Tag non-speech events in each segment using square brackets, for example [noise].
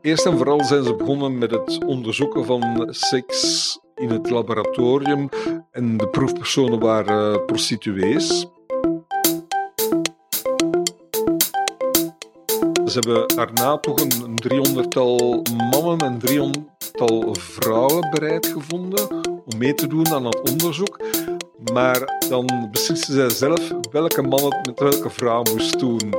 Eerst en vooral zijn ze begonnen met het onderzoeken van seks in het laboratorium en de proefpersonen waren prostituees. Ze hebben daarna toch een driehonderdtal mannen en driehonderdtal vrouwen bereid gevonden om mee te doen aan het onderzoek. Maar dan beslisten zij zelf welke man het met welke vrouw moest doen.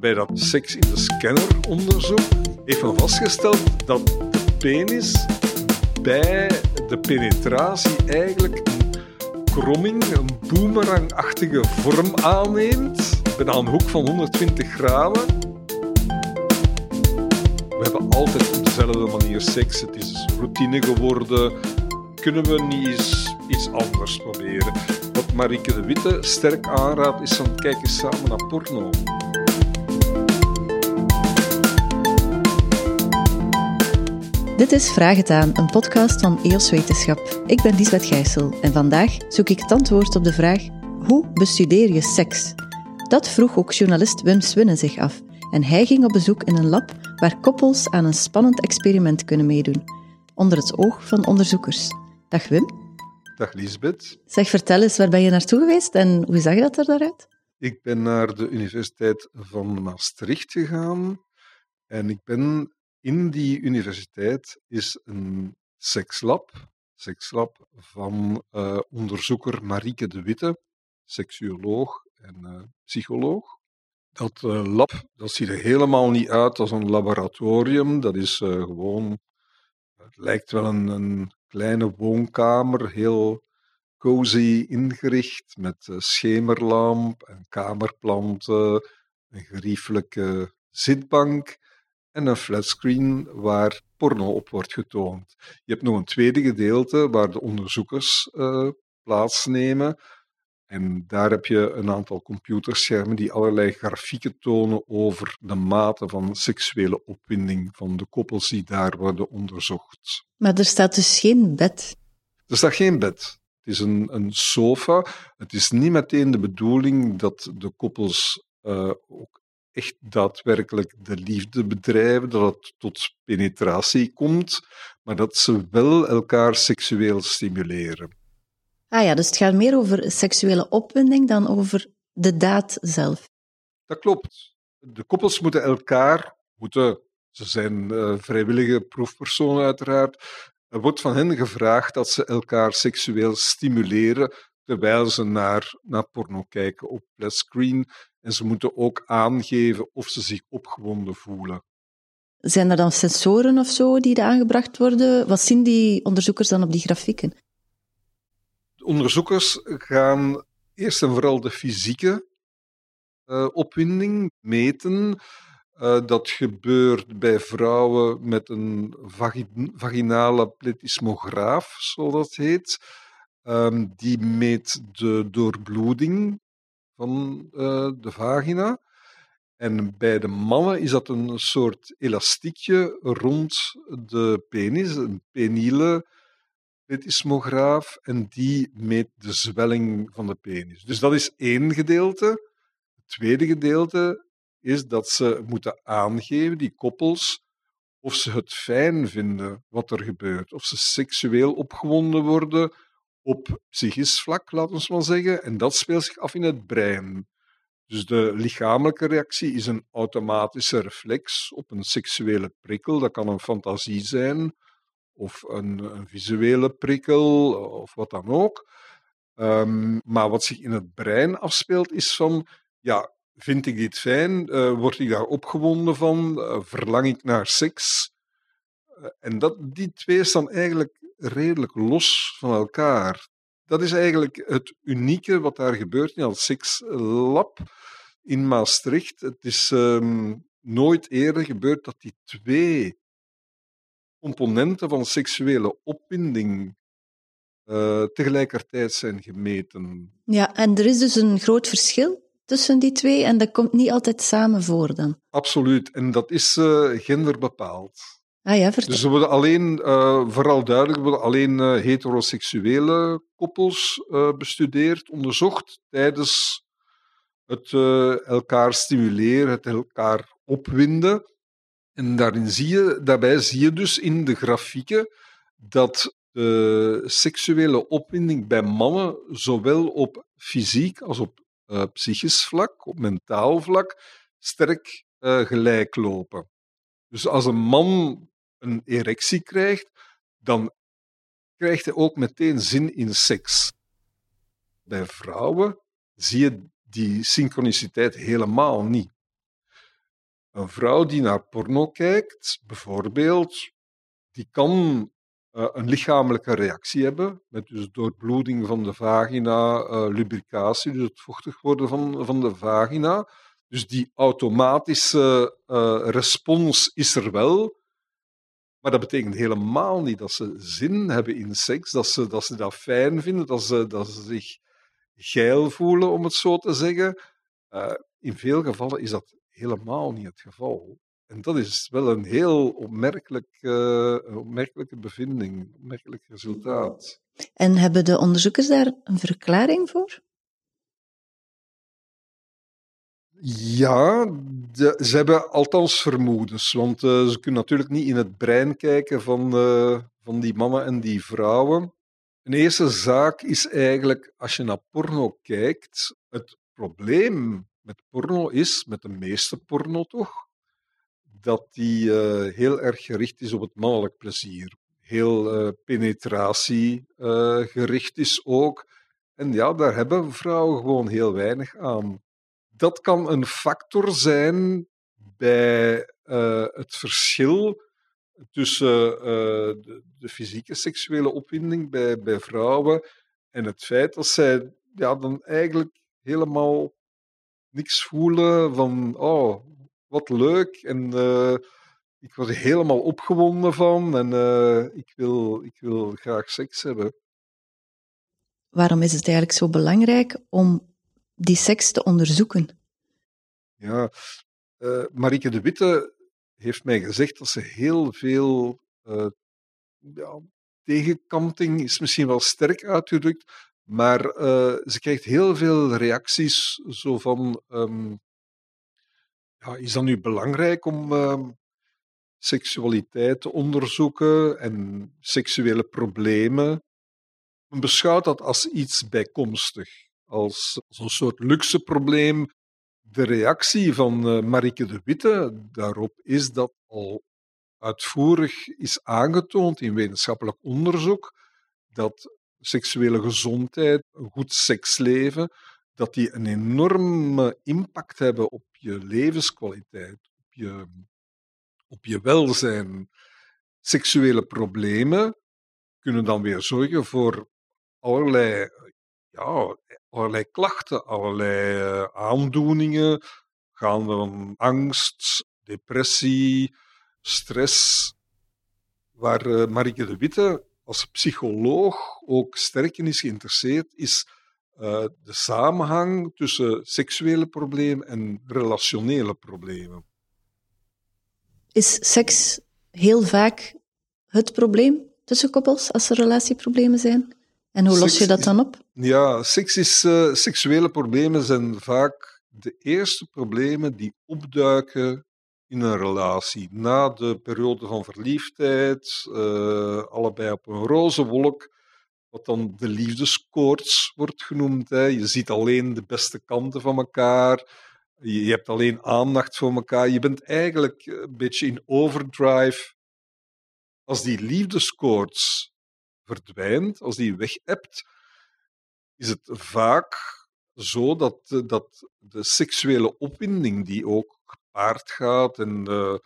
Bij dat seks in de scanner onderzoek heeft men vastgesteld dat de penis bij de penetratie eigenlijk een kromming, een boomerangachtige vorm aanneemt, bijna een hoek van 120 graden. Altijd op dezelfde manier seks. Het is routine geworden. Kunnen we niet eens iets anders proberen? Wat Marieke de Witte sterk aanraadt, is van kijk samen naar porno. Dit is Vraag het aan, een podcast van EOS Wetenschap. Ik ben Lisbeth Gijssel en vandaag zoek ik het antwoord op de vraag hoe bestudeer je seks? Dat vroeg ook journalist Wim Swinnen zich af en hij ging op bezoek in een lab waar koppels aan een spannend experiment kunnen meedoen, onder het oog van onderzoekers. Dag Wim. Dag Lisbeth. Zeg, vertel eens, waar ben je naartoe geweest en hoe zag dat er daaruit? Ik ben naar de Universiteit van Maastricht gegaan en ik ben in die universiteit is een sekslab, sekslab van uh, onderzoeker Marieke de Witte, seksuoloog en uh, psycholoog. Dat uh, lab dat ziet er helemaal niet uit als een laboratorium. Dat is gewoon, het lijkt wel een, een, kleine woonkamer, heel cozy ingericht, met schemerlamp en kamerplanten, een geriefelijke zitbank en een flatscreen waar porno op wordt getoond. Je hebt nog een tweede gedeelte waar de onderzoekers plaatsnemen. En daar heb je een aantal computerschermen die allerlei grafieken tonen over de mate van seksuele opwinding van de koppels die daar worden onderzocht. Maar er staat dus geen bed? Er staat geen bed. Het is een, een sofa. Het is niet meteen de bedoeling dat de koppels uh, ook echt daadwerkelijk de liefde bedrijven, dat het tot penetratie komt, maar dat ze wel elkaar seksueel stimuleren. Ah ja, dus het gaat meer over seksuele opwinding dan over de daad zelf. Dat klopt. De koppels moeten elkaar, moeten, ze zijn uh, vrijwillige proefpersonen uiteraard, er wordt van hen gevraagd dat ze elkaar seksueel stimuleren terwijl ze naar, naar porno kijken op screen. En ze moeten ook aangeven of ze zich opgewonden voelen. Zijn er dan sensoren of zo die er aangebracht worden? Wat zien die onderzoekers dan op die grafieken? De onderzoekers gaan eerst en vooral de fysieke uh, opwinding meten. Uh, dat gebeurt bij vrouwen met een vaginale pletismograaf, zoals dat heet. Um, die meet de doorbloeding van uh, de vagina. En bij de mannen is dat een soort elastiekje rond de penis, een peniele petismograaf, en die meet de zwelling van de penis. Dus dat is één gedeelte. Het tweede gedeelte is dat ze moeten aangeven, die koppels, of ze het fijn vinden wat er gebeurt, of ze seksueel opgewonden worden op psychisch vlak, laten we maar zeggen. En dat speelt zich af in het brein. Dus de lichamelijke reactie is een automatische reflex op een seksuele prikkel. Dat kan een fantasie zijn, of een, visuele prikkel, of wat dan ook. Um, maar wat zich in het brein afspeelt, is van, ja, vind ik dit fijn? Uh, word ik daar opgewonden van? Uh, verlang ik naar seks? Uh, en dat, die twee staan eigenlijk redelijk los van elkaar. Dat is eigenlijk het unieke wat daar gebeurt in het sekslab in Maastricht. Het is um, nooit eerder gebeurd dat die twee componenten van seksuele opwinding uh, tegelijkertijd zijn gemeten. Ja, en er is dus een groot verschil tussen die twee en dat komt niet altijd samen voor dan. Absoluut, en dat is uh, genderbepaald. Ah ja, vertel. Dus er worden alleen, uh, vooral duidelijk, worden alleen heteroseksuele koppels bestudeerd, onderzocht tijdens het elkaar stimuleren, het elkaar opwinden. En daarin zie je, daarbij zie je dus in de grafieken dat de seksuele opwinding bij mannen zowel op fysiek als op psychisch vlak, op mentaal vlak, sterk gelijk lopen. Dus als een man een erectie krijgt, dan krijgt hij ook meteen zin in seks. Bij vrouwen zie je die synchroniciteit helemaal niet. Een vrouw die naar porno kijkt, bijvoorbeeld, die kan uh, een lichamelijke reactie hebben, met dus doorbloeding van de vagina, uh, lubricatie, dus het vochtig worden van, van de vagina. Dus die automatische uh, respons is er wel, maar dat betekent helemaal niet dat ze zin hebben in seks, dat ze dat, ze dat fijn vinden, dat ze, dat ze zich geil voelen, om het zo te zeggen. In veel gevallen is dat helemaal niet het geval. En dat is wel een heel opmerkelijk, uh, opmerkelijke bevinding, een opmerkelijk resultaat. En hebben de onderzoekers daar een verklaring voor? Ja, de, ze hebben althans vermoedens. Want uh, ze kunnen natuurlijk niet in het brein kijken van, uh, van die mannen en die vrouwen. Een eerste zaak is eigenlijk, als je naar porno kijkt, het probleem met porno is, met de meeste porno toch, dat die uh, heel erg gericht is op het mannelijk plezier. Heel penetratie gericht is ook. En ja, daar hebben vrouwen gewoon heel weinig aan dat kan een factor zijn bij het verschil tussen de, de, fysieke seksuele opwinding bij, bij vrouwen en het feit dat zij ja, dan eigenlijk helemaal niks voelen van, oh, wat leuk. En uh, ik was er helemaal opgewonden van en ik, wil, ik wil graag seks hebben. Waarom is het eigenlijk zo belangrijk om die seks te onderzoeken? Ja, uh, Marieke de Witte heeft mij gezegd dat ze heel veel ja, tegenkanting is misschien wel sterk uitgedrukt, maar uh, ze krijgt heel veel reacties zo van um, ja, is dat nu belangrijk om uh, seksualiteit te onderzoeken en seksuele problemen? Men beschouwt dat als iets bijkomstig, als, als een soort luxe probleem. De reactie van uh, Marike de Witte daarop is dat al uitvoerig is aangetoond in wetenschappelijk onderzoek dat seksuele gezondheid, een goed seksleven, dat die een enorme impact hebben op je levenskwaliteit, op je, op je welzijn. Seksuele problemen kunnen dan weer zorgen voor allerlei ja, allerlei klachten, allerlei uh, aandoeningen, gaan van angst, depressie, stress, waar uh, Marike de Witte als psycholoog ook sterk in is geïnteresseerd, is uh, de samenhang tussen seksuele problemen en relationele problemen. Is seks heel vaak het probleem tussen koppels als er relatieproblemen zijn? En hoe los je dat dan op? Ja, seks is, uh, seksuele problemen zijn vaak de eerste problemen die opduiken in een relatie. Na de periode van verliefdheid, uh, allebei op een roze wolk, wat dan de liefdeskoorts wordt genoemd. Hè. Je ziet alleen de beste kanten van elkaar. Je, hebt alleen aandacht voor elkaar. Je bent eigenlijk een beetje in overdrive. Als die liefdeskoorts verdwijnt, als die weg hebt, is het vaak zo dat, eh, dat de seksuele opwinding die ook gepaard gaat en de,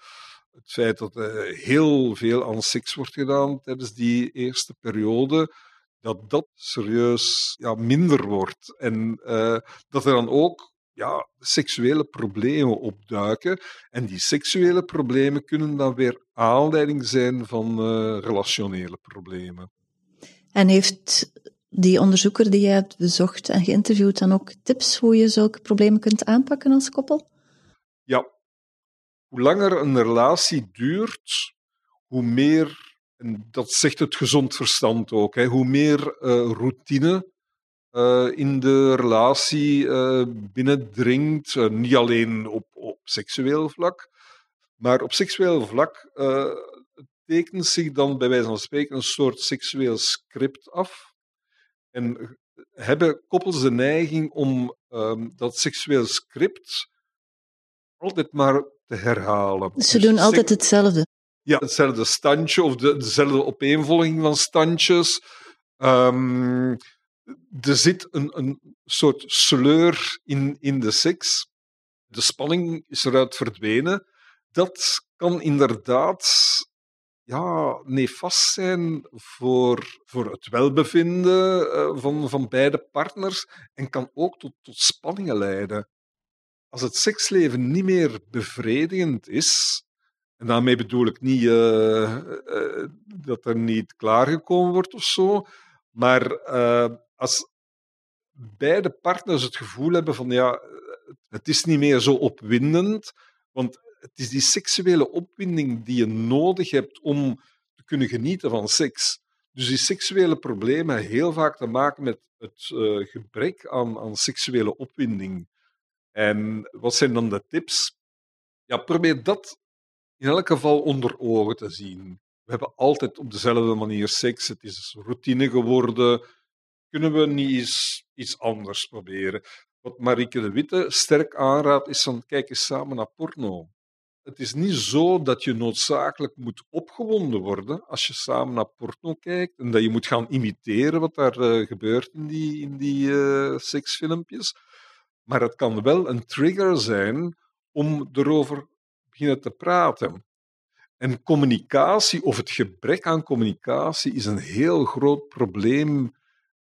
het feit dat er heel veel aan seks wordt gedaan tijdens die eerste periode, dat dat serieus ja, minder wordt. En uh, dat er dan ook ja, seksuele problemen opduiken. En die seksuele problemen kunnen dan weer aanleiding zijn van uh, relationele problemen. En heeft die onderzoeker die je hebt bezocht en geïnterviewd dan ook tips hoe je zulke problemen kunt aanpakken als koppel? Ja. Hoe langer een relatie duurt, hoe meer, en dat zegt het gezond verstand ook, hè, hoe meer uh, routine uh, in de relatie uh, binnendringt, niet alleen op, op seksueel vlak, maar op seksueel vlak tekent zich dan bij wijze van spreken een soort seksueel script af. En hebben koppels de neiging om um, dat seksueel script altijd maar te herhalen. Dus ze doen dus altijd hetzelfde. Ja, hetzelfde standje of de, dezelfde opeenvolging van standjes. Um, er zit een, een soort sleur in, in de seks. De spanning is eruit verdwenen. Dat kan inderdaad ja, nefast zijn voor, voor het welbevinden uh, van, van beide partners en kan ook tot, tot spanningen leiden. Als het seksleven niet meer bevredigend is, en daarmee bedoel ik niet uh, uh, dat er niet klaargekomen wordt of zo, maar als beide partners het gevoel hebben van ja, het is niet meer zo opwindend, want het is die seksuele opwinding die je nodig hebt om te kunnen genieten van seks. Dus die seksuele problemen hebben heel vaak te maken met het gebrek aan, aan seksuele opwinding. En wat zijn dan de tips? Ja, probeer dat in elk geval onder ogen te zien. We hebben altijd op dezelfde manier seks. Het is routine geworden. Kunnen we niet eens iets anders proberen? Wat Marieke de Witte sterk aanraadt, is van kijk eens samen naar porno. Het is niet zo dat je noodzakelijk moet opgewonden worden als je samen naar porno kijkt en dat je moet gaan imiteren wat daar uh, gebeurt in die, in die uh, seksfilmpjes. Maar het kan wel een trigger zijn om erover beginnen te praten. En communicatie of het gebrek aan communicatie is een heel groot probleem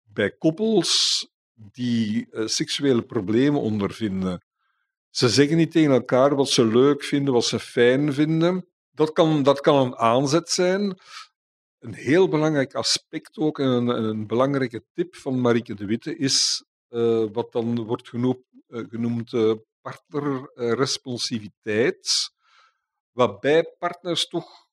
bij koppels die uh, seksuele problemen ondervinden. Ze zeggen niet tegen elkaar wat ze leuk vinden, wat ze fijn vinden. Dat kan, dat kan een aanzet zijn. Een heel belangrijk aspect ook, en een, een belangrijke tip van Marieke de Witte, is wat dan wordt genoemd, uh, genoemd uh, partnerresponsiviteit, waarbij partners toch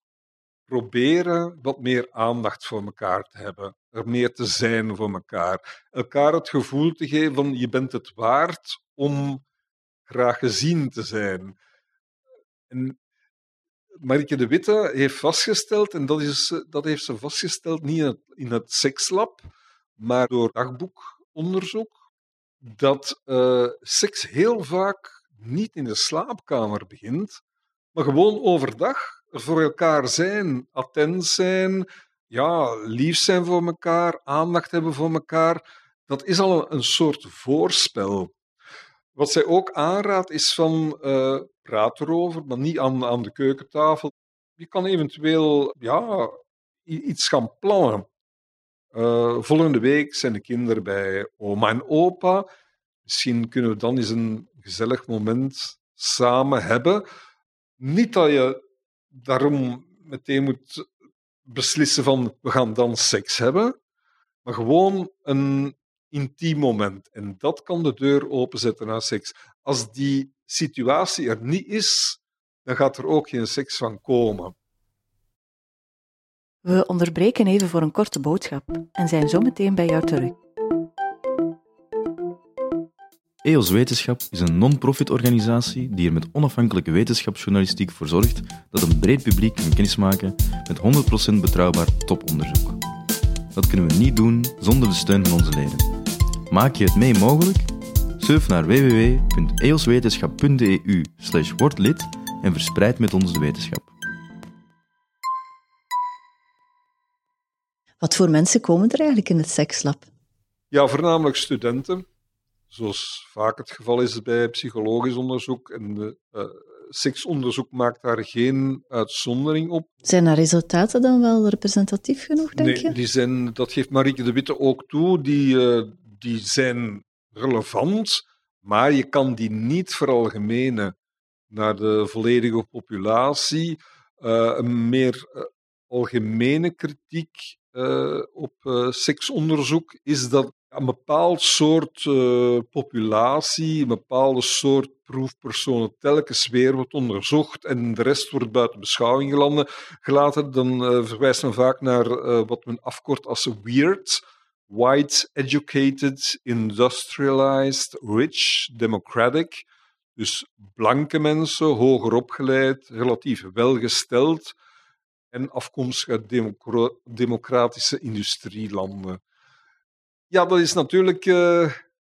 proberen wat meer aandacht voor elkaar te hebben, er meer te zijn voor elkaar, elkaar het gevoel te geven van je bent het waard om graag gezien te zijn. En Marike de Witte heeft vastgesteld, en dat, is, dat heeft ze vastgesteld niet in het, in het sekslab, maar door dagboekonderzoek, dat uh, seks heel vaak niet in de slaapkamer begint, maar gewoon overdag er voor elkaar zijn, attent zijn, ja, lief zijn voor elkaar, aandacht hebben voor elkaar. Dat is al een soort voorspel. Wat zij ook aanraadt is van uh, praat erover, maar niet aan, aan de keukentafel. Je kan eventueel ja, iets gaan plannen. Uh, volgende week zijn de kinderen bij oma en opa. Misschien kunnen we dan eens een gezellig moment samen hebben. Niet dat je daarom meteen moet beslissen van we gaan dan seks hebben, maar gewoon een intiem moment. En dat kan de deur openzetten naar seks. Als die situatie er niet is, dan gaat er ook geen seks van komen. We onderbreken even voor een korte boodschap en zijn zo meteen bij jou terug. EOS Wetenschap is een non-profit organisatie die er met onafhankelijke wetenschapsjournalistiek voor zorgt dat een breed publiek kan kennismaken met 100% betrouwbaar toponderzoek. Dat kunnen we niet doen zonder de steun van onze leden. Maak je het mee mogelijk? Surf naar www.eoswetenschap.eu wordlid en verspreid met ons de wetenschap. Wat voor mensen komen er eigenlijk in het sekslab? Ja, voornamelijk studenten, zoals vaak het geval is bij psychologisch onderzoek. En de, uh, seksonderzoek maakt daar geen uitzondering op. Zijn de resultaten dan wel representatief genoeg, denk nee, je? Die zijn, dat geeft Marieke de Witte ook toe. Die, uh, die zijn relevant, maar je kan die niet veralgemenen naar de volledige populatie. Uh, een meer uh, algemene kritiek uh, op seksonderzoek is dat een bepaald soort uh, populatie, een bepaalde soort proefpersonen telkens weer wordt onderzocht en de rest wordt buiten beschouwing gelaten, dan verwijst men vaak naar wat men afkort als weird, white, educated, industrialized, rich, democratic. Dus blanke mensen, hoger opgeleid, relatief welgesteld en afkomstig uit democratische industrielanden. Ja, dat is natuurlijk uh,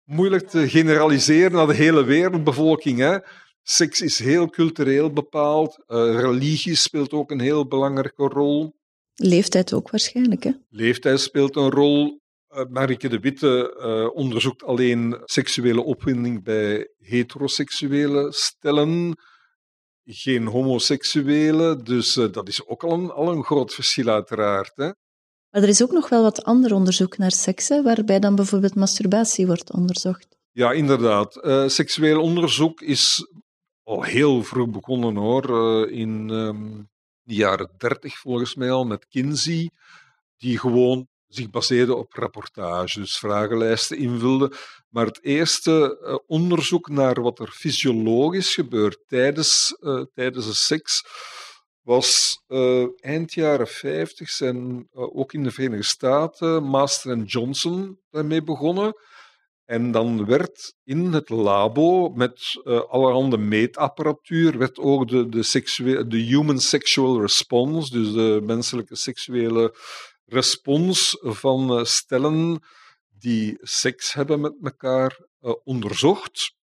moeilijk te generaliseren naar de hele wereldbevolking. Hè. Seks is heel cultureel bepaald. Uh, religie speelt ook een heel belangrijke rol. Leeftijd ook waarschijnlijk, hè? Leeftijd speelt een rol. Uh, Marike de Witte uh, onderzoekt alleen seksuele opwinding bij heteroseksuele stellen, geen homoseksuele. Dus dat is ook al een, al een groot verschil, uiteraard. Hè? Maar er is ook nog wel wat ander onderzoek naar seks, waarbij dan bijvoorbeeld masturbatie wordt onderzocht. Ja, inderdaad. Uh, seksueel onderzoek is al heel vroeg begonnen hoor. Uh, in um, de jaren dertig volgens mij al met Kinsey, die gewoon zich baseerde op rapportage, dus vragenlijsten invulde. Maar het eerste uh, onderzoek naar wat er fysiologisch gebeurt tijdens, tijdens de seks was uh, eind jaren 50 zijn ook in de Verenigde Staten Master en Johnson daarmee begonnen. En dan werd in het labo met allerhande meetapparatuur werd ook de, de, de human sexual response, dus de menselijke seksuele respons van stellen die seks hebben met elkaar onderzocht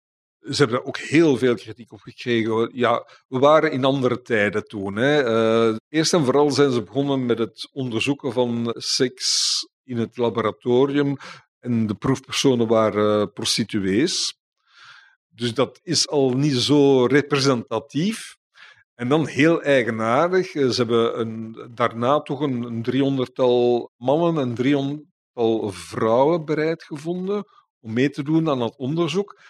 ze hebben daar ook heel veel kritiek op gekregen. Ja, we waren in andere tijden toen. Hè. Uh, eerst en vooral zijn ze begonnen met het onderzoeken van seks in het laboratorium. En de proefpersonen waren prostituees. Dus dat is al niet zo representatief. En dan heel eigenaardig, ze hebben een, daarna toch een, een driehonderdtal mannen en driehonderdtal vrouwen bereid gevonden om mee te doen aan dat onderzoek.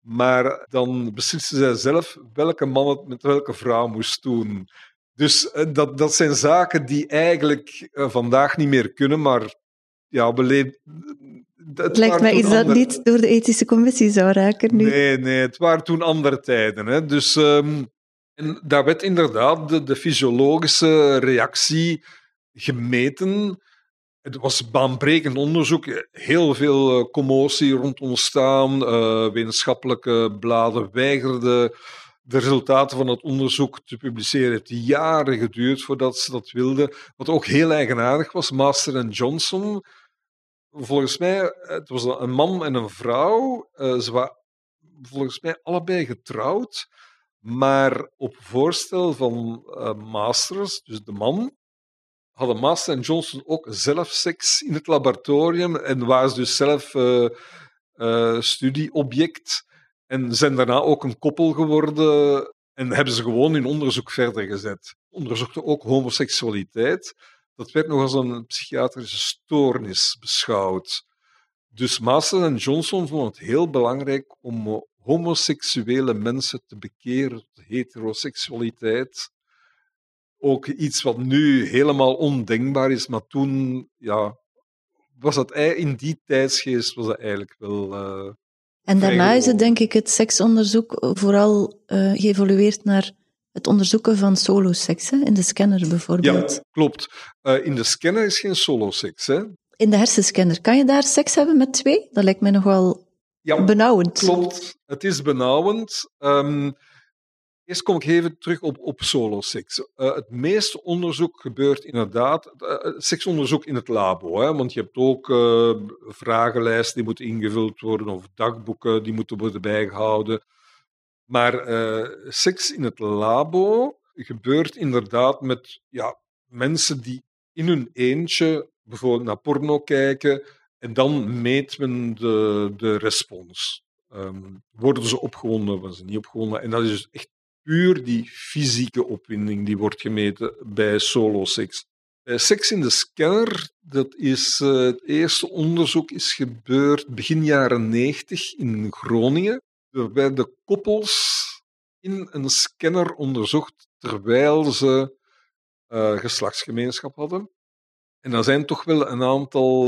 Maar dan beslisten zij zelf welke man het met welke vrouw moest doen. Dus eh, dat, dat zijn zaken die eigenlijk eh, vandaag niet meer kunnen, maar ja, we leven. Het lijkt mij iets dat niet door de ethische commissie zou raken nu. Nee, nee, het waren toen andere tijden. Hè. Dus um, en daar werd inderdaad de, de fysiologische reactie gemeten. Het was baanbrekend onderzoek, heel veel eh, commotie rond ontstaan. Uh, wetenschappelijke bladen weigerden de resultaten van het onderzoek te publiceren. Het heeft jaren geduurd voordat ze dat wilden. Wat ook heel eigenaardig was, Master Johnson. Volgens mij, het was een man en een vrouw. Ze waren volgens mij allebei getrouwd. Maar op voorstel van Masters, dus de man, hadden Master en Johnson ook zelf seks in het laboratorium en waren dus zelf uh, uh, studieobject. En zijn daarna ook een koppel geworden en hebben ze gewoon hun onderzoek verder gezet. Onderzochten ook homoseksualiteit. Dat werd nog als een psychiatrische stoornis beschouwd. Dus Master en Johnson vonden het heel belangrijk om homoseksuele mensen te bekeren tot heteroseksualiteit ook iets wat nu helemaal ondenkbaar is, maar toen ja, was dat in die tijdsgeest was dat eigenlijk wel. Uh, en daarna is het denk ik het seksonderzoek vooral uh, geëvolueerd naar het onderzoeken van soloseks, in de scanner bijvoorbeeld. Ja, klopt. Uh, in de scanner is geen soloseks. Hè? In de hersenscanner, kan je daar seks hebben met twee? Dat lijkt mij nogal ja, benauwend. Klopt, het is benauwend. Um, Eerst kom ik even terug op, op soloseks. Uh, het meeste onderzoek gebeurt inderdaad, uh, seksonderzoek in het labo. Want je hebt ook vragenlijsten die moeten ingevuld worden of dagboeken die moeten worden bijgehouden. Maar seks in het labo gebeurt inderdaad met ja, mensen die in hun eentje bijvoorbeeld naar porno kijken en dan meet men de, de respons. Um, worden ze opgewonden, worden ze niet opgewonden? En dat is dus echt puur die fysieke opwinding die wordt gemeten bij solo-seks. Bij seks in de scanner, dat is, uh, het eerste onderzoek is gebeurd begin jaren 90 in Groningen. Er werden koppels in een scanner onderzocht terwijl ze uh, geslachtsgemeenschap hadden. En er zijn toch wel een aantal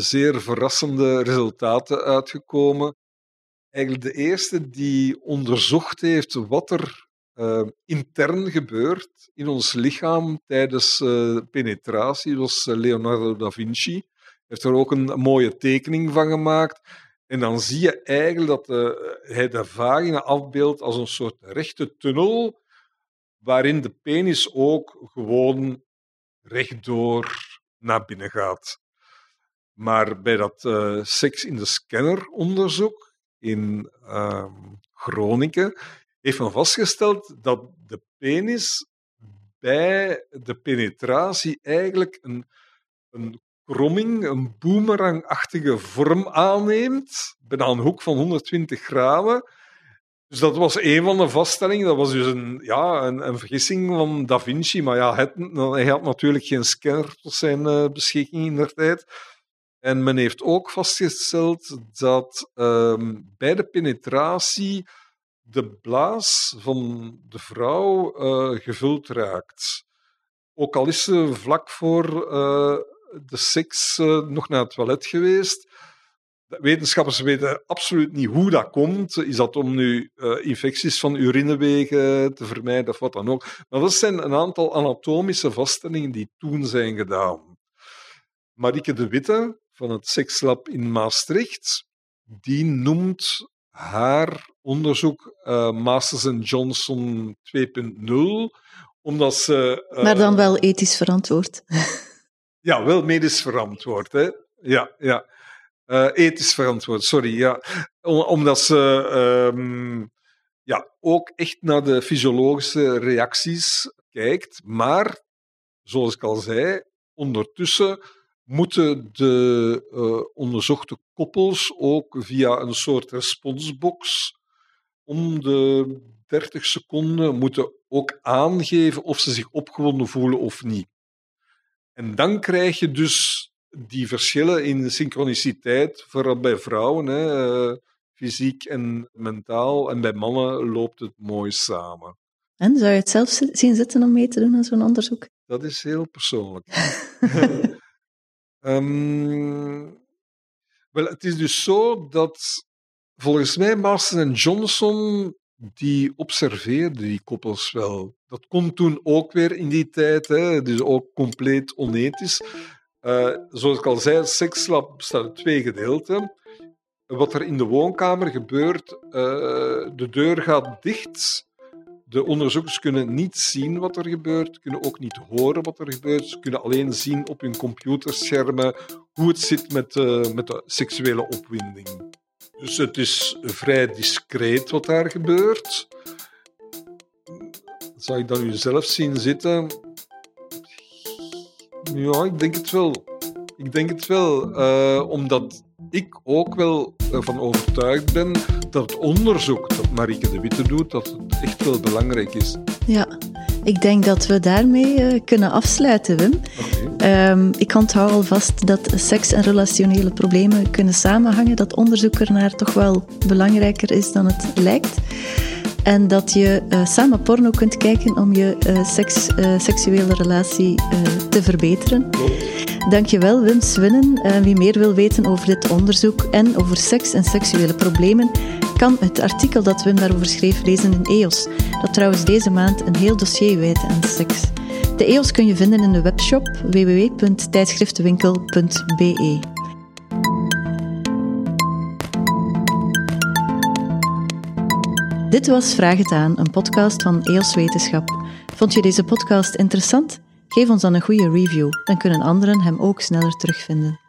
zeer verrassende resultaten uitgekomen. Eigenlijk de eerste die onderzocht heeft wat er uh, intern gebeurt in ons lichaam tijdens uh, penetratie, was Leonardo da Vinci. Heeft er ook een mooie tekening van gemaakt. En dan zie je eigenlijk dat de, hij de vagina afbeeldt als een soort rechte tunnel, waarin de penis ook gewoon rechtdoor naar binnen gaat. Maar bij dat seks in de scanner onderzoek in uh, Groningen heeft men vastgesteld dat de penis bij de penetratie eigenlijk een, een kromming, een boemerangachtige vorm aanneemt, bijna een hoek van 120 graden. Dus dat was een van de vaststellingen. Dat was dus een, ja, een, een vergissing van Da Vinci. Maar ja, hij had natuurlijk geen scanner tot zijn uh, beschikking in der tijd. En men heeft ook vastgesteld dat um, bij de penetratie de blaas van de vrouw uh, gevuld raakt. Ook al is ze vlak voor uh, de seks nog naar het toilet geweest, Wetenschappers weten absoluut niet hoe dat komt. Is dat om nu infecties van urinewegen te vermijden of wat dan ook? Maar dat zijn een aantal anatomische vaststellingen die toen zijn gedaan. Marieke de Witte van het Sekslab in Maastricht, die noemt haar onderzoek uh, Masters Johnson 2.0, omdat ze... Uh, maar dan wel ethisch verantwoord. [laughs] ja, wel medisch verantwoord. Hè? Ja, ja. Uh, ethisch verantwoord, sorry. Ja. omdat ze um, ja, ook echt naar de fysiologische reacties kijkt. Maar, zoals ik al zei, ondertussen moeten de uh, onderzochte koppels ook via een soort responsbox om de 30 seconden moeten ook aangeven of ze zich opgewonden voelen of niet. En dan krijg je dus die verschillen in synchroniciteit, vooral bij vrouwen, hè, uh, fysiek en mentaal, en bij mannen loopt het mooi samen. En zou je het zelf zien zitten om mee te doen aan zo'n onderzoek? Dat is heel persoonlijk. [laughs] um, wel, het is dus zo dat volgens mij Marston en Johnson die observeerden die koppels wel. Dat kon toen ook weer in die tijd, hè, dus ook compleet onethisch. Uh, zoals ik al zei, Sekslab bestaat uit twee gedeelten. Wat er in de woonkamer gebeurt, uh, de deur gaat dicht. De onderzoekers kunnen niet zien wat er gebeurt, kunnen ook niet horen wat er gebeurt. Ze kunnen alleen zien op hun computerschermen hoe het zit met, uh, met de seksuele opwinding. Dus het is vrij discreet wat daar gebeurt. Zou ik dan u zelf zien zitten? Ja, ik denk het wel. Ik denk het wel, uh, omdat ik ook wel ervan overtuigd ben dat het onderzoek dat Marieke de Witte doet, dat het echt wel belangrijk is. Ja, ik denk dat we daarmee uh, kunnen afsluiten, Wim. Okay. Um, ik onthoud alvast dat seks en relationele problemen kunnen samenhangen, dat onderzoek ernaar toch wel belangrijker is dan het lijkt. En dat je uh, samen porno kunt kijken om je uh, seks, uh, seksuele relatie te verbeteren. Dankjewel Wim Swinnen. wie meer wil weten over dit onderzoek en over seks en seksuele problemen, kan het artikel dat Wim daarover schreef lezen in EOS. Dat trouwens deze maand een heel dossier wijdt aan seks. De EOS kun je vinden in de webshop www.tijdschriftenwinkel.be. Dit was Vraag het aan, een podcast van EOS Wetenschap. Vond je deze podcast interessant? Geef ons dan een goede review, dan kunnen anderen hem ook sneller terugvinden.